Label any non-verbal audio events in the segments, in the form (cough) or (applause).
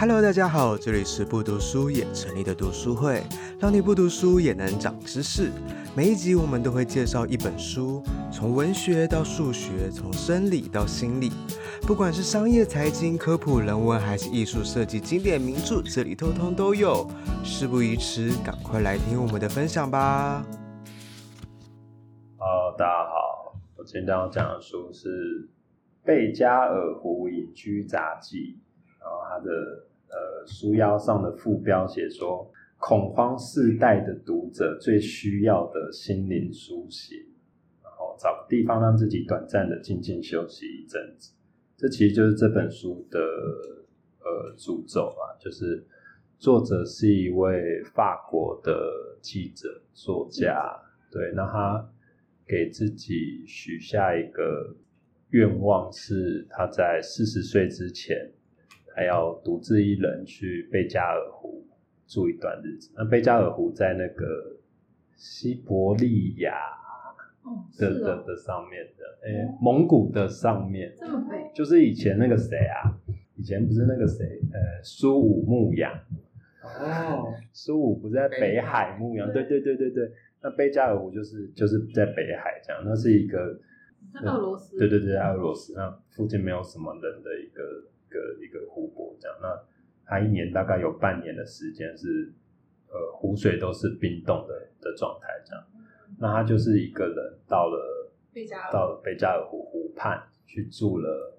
Hello，大家好，这里是不读书也成立的读书会，让你不读书也能长知识。每一集我们都会介绍一本书，从文学到数学，从生理到心理，不管是商业、财经、科普、人文，还是艺术设计、经典名著，这里通通都有。事不宜迟，赶快来听我们的分享吧。Hello，大家好，我今天要讲的书是《贝加尔湖隐居杂记》，然后它的。呃，书腰上的副标写说，恐慌世代的读者最需要的心灵书写，然后找个地方让自己短暂的静静休息一阵子。这其实就是这本书的呃主轴啊，就是作者是一位法国的记者作家，对，那他给自己许下一个愿望，是他在四十岁之前。还要独自一人去贝加尔湖住一段日子。那贝加尔湖在那个西伯利亚的的、哦哦、的上面的，哎、欸，蒙古的上面，这么北，就是以前那个谁啊？以前不是那个谁？呃，苏武牧羊。哦，苏武不是在北海牧羊？对对对对对。那贝加尔湖就是就是在北海这样，那是一个在俄罗斯。对对对，俄罗斯。那附近没有什么人的一个。一个一个湖泊这样，那他一年大概有半年的时间是，呃，湖水都是冰冻的的状态这样。那他就是一个人到了贝加尔，到了贝加尔湖湖畔去住了，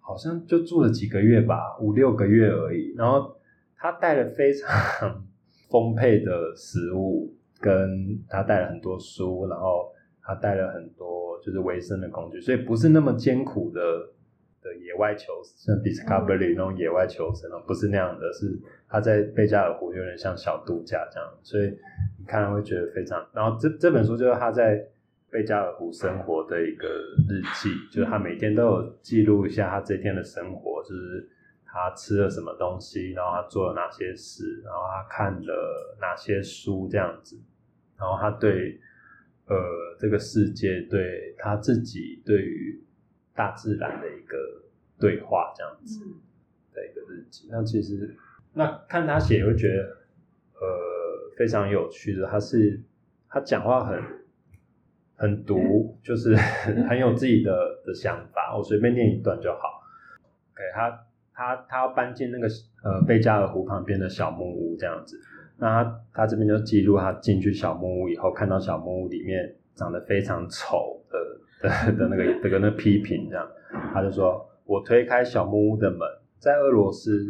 好像就住了几个月吧，五六个月而已。然后他带了非常丰沛的食物，跟他带了很多书，然后他带了很多就是维生的工具，所以不是那么艰苦的。的野外求生，像 Discovery 那种野外求生，不是那样的，是他在贝加尔湖有点像小度假这样，所以你看会觉得非常。然后这这本书就是他在贝加尔湖生活的一个日记，就是他每天都有记录一下他这天的生活，就是他吃了什么东西，然后他做了哪些事，然后他看了哪些书这样子，然后他对呃这个世界，对他自己，对于。大自然的一个对话，这样子的一个日记。那其实，那看他写，会觉得呃非常有趣的。他是他讲话很很毒，(laughs) 就是 (laughs) 很有自己的的想法。我随便念一段就好。OK，他他他要搬进那个呃贝加尔湖旁边的小木屋，这样子。那他他这边就记录他进去小木屋以后，看到小木屋里面长得非常丑的。(laughs) 的那个的个那批评这样，他就说：“我推开小木屋的门，在俄罗斯，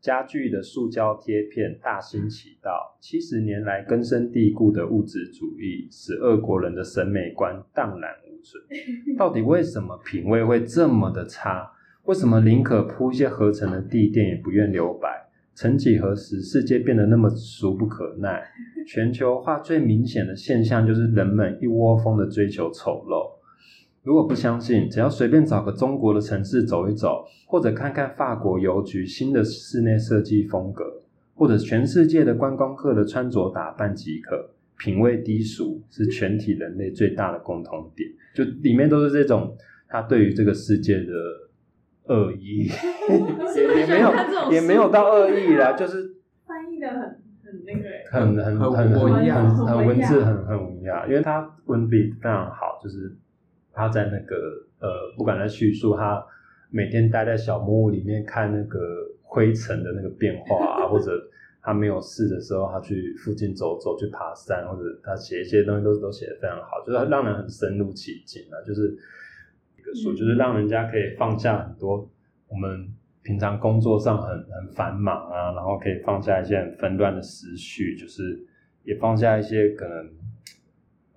家具的塑胶贴片大行其道。七十年来根深蒂固的物质主义，使俄国人的审美观荡然无存。到底为什么品味会这么的差？为什么宁可铺一些合成的地垫，也不愿留白？曾几何时，世界变得那么俗不可耐？全球化最明显的现象，就是人们一窝蜂的追求丑陋。”如果不相信，只要随便找个中国的城市走一走，或者看看法国邮局新的室内设计风格，或者全世界的观光客的穿着打扮即可。品味低俗是全体人类最大的共同点，就里面都是这种他对于这个世界的恶意，也也没有也没有到恶意啦，就是翻译的很很那个，很很很很很很文字很很文雅，因为他文笔非常好，就是。他在那个呃，不管在叙述他每天待在小木屋里面看那个灰尘的那个变化啊，(laughs) 或者他没有事的时候，他去附近走走，去爬山，或者他写一些东西都都写的非常好，就是让人很深入其境啊。就是一个书，就是让人家可以放下很多我们平常工作上很很繁忙啊，然后可以放下一些很纷乱的思绪，就是也放下一些可能。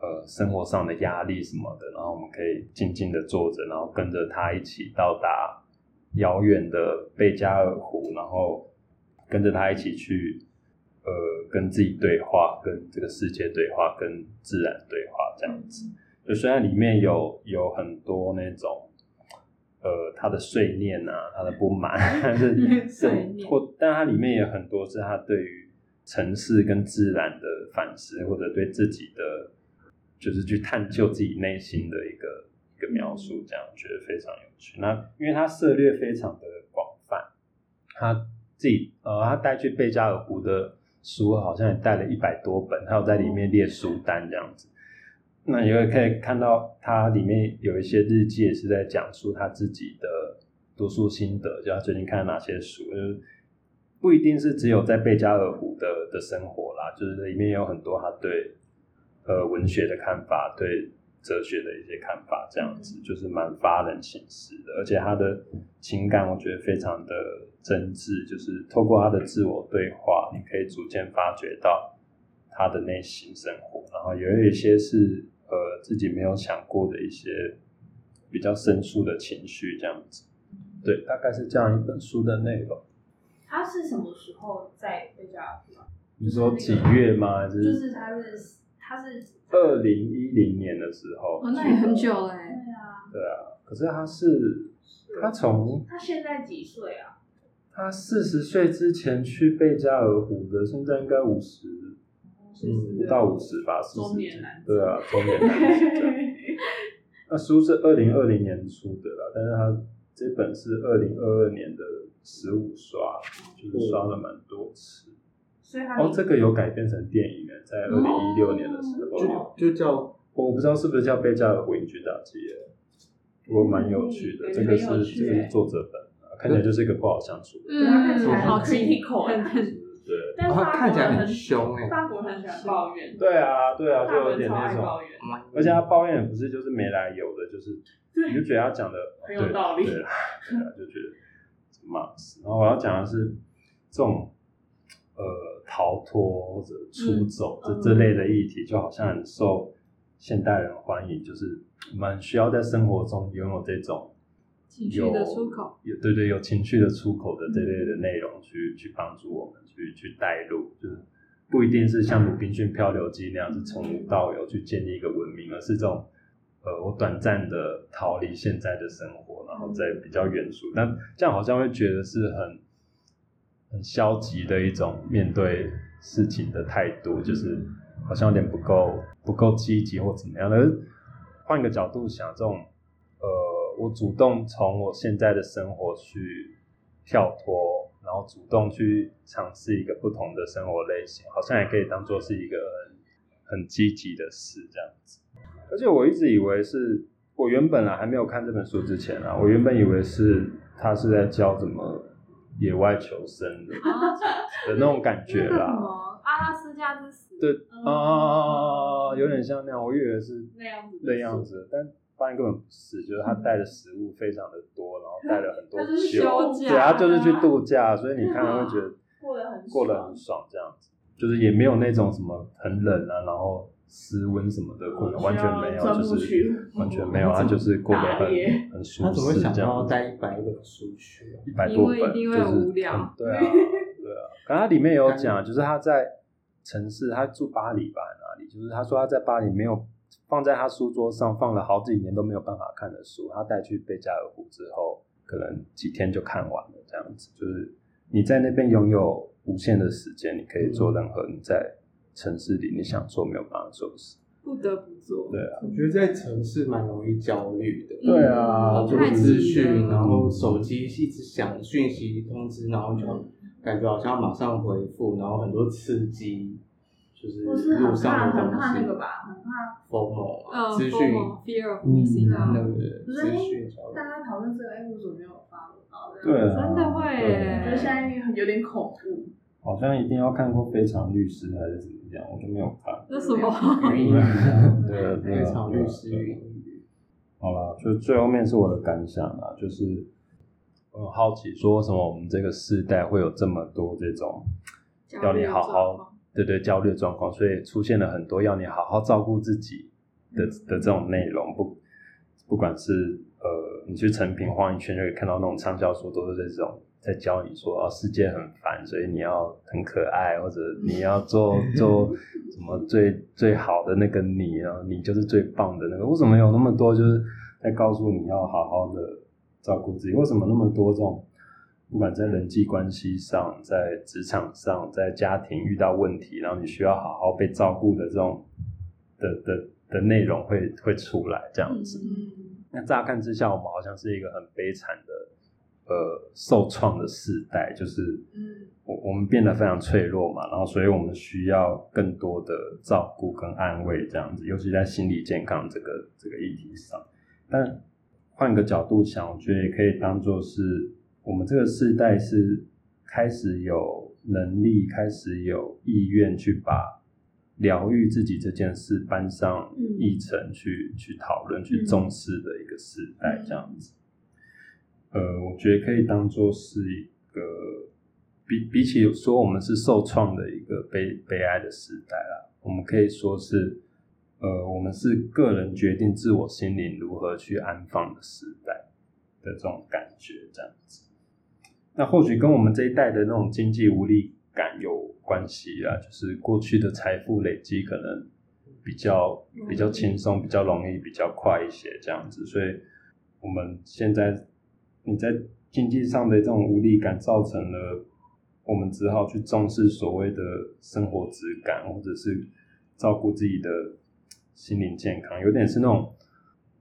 呃，生活上的压力什么的，然后我们可以静静的坐着，然后跟着他一起到达遥远的贝加尔湖，然后跟着他一起去，呃，跟自己对话，跟这个世界对话，跟自然对话，这样子。就虽然里面有有很多那种，呃，他的碎念啊，他的不满，(laughs) 但是或，但它里面也有很多是他对于城市跟自然的反思，或者对自己的。就是去探究自己内心的一个一个描述，这样觉得非常有趣。那因为他涉猎非常的广泛，他自己呃，他带去贝加尔湖的书好像也带了一百多本，他有在里面列书单这样子。那也可以看到，他里面有一些日记也是在讲述他自己的读书心得，就他最近看了哪些书，就是不一定是只有在贝加尔湖的的生活啦，就是里面有很多他对呃文学的看法，对哲学的一些看法，这样子就是蛮发人深思的，而且他的情感我觉得非常的真挚，就是透过他的自我对话，你可以逐渐发掘到他的内心生活，然后也有一些是。呃，自己没有想过的一些比较深处的情绪，这样子，对，大概是这样一本书的内容。他是什么时候在贝加尔？你说几月吗？还是就是他是他是二零一零年的时候，哦，那也很久了。对啊，对啊。可是他是他从他现在几岁啊？他四十岁之前去贝加尔湖的，现在应该五十。嗯，不到五十吧，四十几。对啊，中年男子。(laughs) 那书是二零二零年出的啦，但是他这本是二零二二年的十五刷，就是刷了蛮多次。所以哦，这个有改编成电影诶，在二零一六年的时候，就叫我不知道是不是叫《贝加尔湖隐居大记》，不过蛮有趣的。这个是这个是作者本，看起来就是一个不好相处的。嗯，看起来好 critical。对，但他看起来很凶哎。法国很喜欢抱怨。对啊，对啊，就有点那种。而且他抱怨也不是就是没来由的，就是你就觉得他讲的很有道理。对啊，就觉得骂死。然后我要讲的是这种呃逃脱或者出走这这类的议题，就好像很受现代人欢迎，就是我们需要在生活中拥有这种。情绪的出口，有对对，有情绪的出口的这类的内容去，去去帮助我们去去带路，就是不一定是像《鲁滨逊漂流记》那样是从无到有去建立一个文明，而是这种呃，我短暂的逃离现在的生活，然后再比较远处，但这样好像会觉得是很很消极的一种面对事情的态度，就是好像有点不够不够积极或怎么样的。换个角度想，这种呃。我主动从我现在的生活去跳脱，然后主动去尝试一个不同的生活类型，好像也可以当做是一个很很积极的事这样子。而且我一直以为是，我原本啊还没有看这本书之前啊，我原本以为是他是在教怎么野外求生的的那种感觉啦。什么阿拉斯加之死？对啊，有点像那样，我以为是那样子，那样子，但。发现根本不是，就是他带的食物非常的多，然后带了很多 (laughs) 酒，对，他就是去度假，(laughs) 所以你看他会觉得过得很过得很爽，这样子，就是也没有那种什么很冷啊，然后失温什么的，过得完全没有，就是完全没有，啊就是过得很很舒适。他怎么会想要带一百本书去？一百多本，就是对啊，(laughs) 对啊。可他里面有讲，就是他在城市，他住巴黎吧，哪里？就是他说他在巴黎没有。放在他书桌上放了好几年都没有办法看的书，他带去贝加尔湖之后，可能几天就看完了。这样子就是你在那边拥有无限的时间，你可以做任何你在城市里你想做没有办法做的事，不得不做。对啊，我觉得在城市蛮容易焦虑的。对啊，好多资讯，然后手机一直响讯息通知，然后就感觉好像要马上回复，然后很多刺激。就是路上的东西，很怕那个吧，很怕 FOMO 资讯，fear of missing out，那个资讯。大家讨论这个，哎，为什么没有发到？对啊，真的会，我觉得现在有点恐怖。好像一定要看过《非常律师》还是什么样，我就没有看。那什么？对啊，非常律师。好了，就最后面是我的感想啊，就是我很好奇，说为什么我们这个世代会有这么多这种要你好好。对对，焦虑状况，所以出现了很多要你好好照顾自己的的这种内容，不不管是呃，你去成品晃一圈就可以看到那种畅销书，都是这种在教你说，哦，世界很烦，所以你要很可爱，或者你要做 (laughs) 做什么最最好的那个你啊，你就是最棒的那个。为什么有那么多就是在告诉你要好好的照顾自己？为什么那么多这种？不管在人际关系上，在职场上，在家庭遇到问题，然后你需要好好被照顾的这种的的的内容会会出来这样子。嗯、那乍看之下，我们好像是一个很悲惨的呃受创的世代，就是我我们变得非常脆弱嘛，然后所以我们需要更多的照顾跟安慰这样子，尤其在心理健康这个这个议题上。但换个角度想，我觉得也可以当做是我们这个世代是开始有能力、开始有意愿去把疗愈自己这件事搬上议程去、嗯、去讨论、去重视的一个时代，这样子。呃，我觉得可以当做是一个。比比起说我们是受创的一个悲悲哀的时代啦，我们可以说是，呃，我们是个人决定自我心灵如何去安放的时代的这种感觉，这样子。那或许跟我们这一代的那种经济无力感有关系啦，就是过去的财富累积可能比较比较轻松、比较容易、比较快一些，这样子。所以我们现在你在经济上的这种无力感，造成了。我们只好去重视所谓的生活质感，或者是照顾自己的心灵健康，有点是那种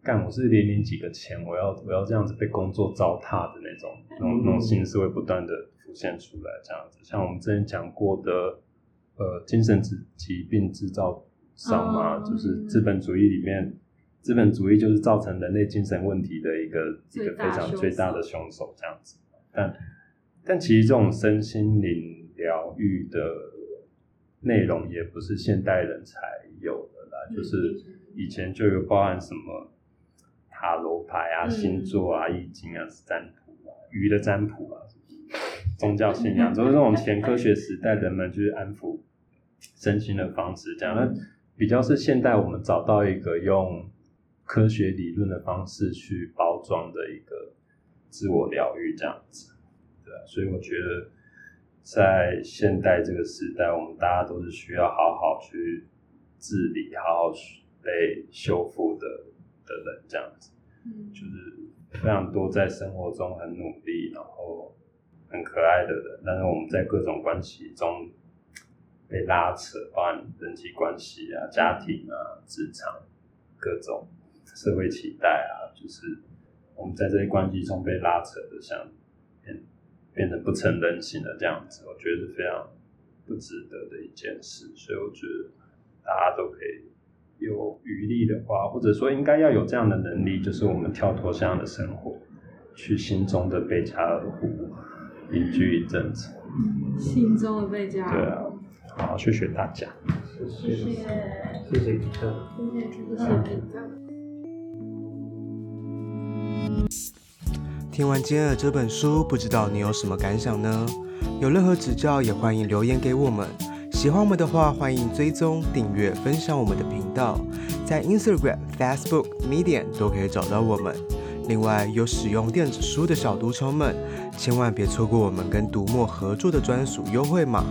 干我是连领几个钱，我要我要这样子被工作糟蹋的那种那种那种心思会不断的浮现出来，这样子。像我们之前讲过的，呃，精神疾疾病制造商嘛，就是资本主义里面，资本主义就是造成人类精神问题的一个一个非常最大的凶手，这样子，但。但其实这种身心灵疗愈的内容也不是现代人才有的啦，就是以前就有包含什么塔罗牌啊、星座啊、易经啊、占卜啊、鱼的占卜啊，宗教信仰，都是那种前科学时代人们就是安抚身心的方式。这样，那比较是现代我们找到一个用科学理论的方式去包装的一个自我疗愈，这样子。对所以我觉得，在现代这个时代，我们大家都是需要好好去治理、好好被修复的的人，这样子。嗯，就是非常多在生活中很努力，然后很可爱的人，但是我们在各种关系中被拉扯，包含人际关系啊、家庭啊、职场各种社会期待啊，就是我们在这些关系中被拉扯的像。变变得不成人形的这样子，我觉得是非常不值得的一件事。所以我觉得大家都可以有余力的话，或者说应该要有这样的能力，就是我们跳脱这样的生活，去心中的贝加尔湖隐居一阵子。心中的贝加尔。对啊，好，谢谢大家。谢谢，谢谢。听完今天的这本书，不知道你有什么感想呢？有任何指教，也欢迎留言给我们。喜欢我们的话，欢迎追踪、订阅、分享我们的频道，在 Instagram、Facebook、Medium 都可以找到我们。另外，有使用电子书的小读者们，千万别错过我们跟读墨合作的专属优惠码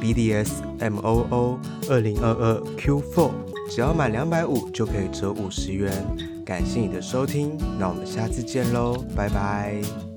BDSMOO 二零二二 Q4，只要满两百五就可以折五十元。感谢你的收听，那我们下次见喽，拜拜。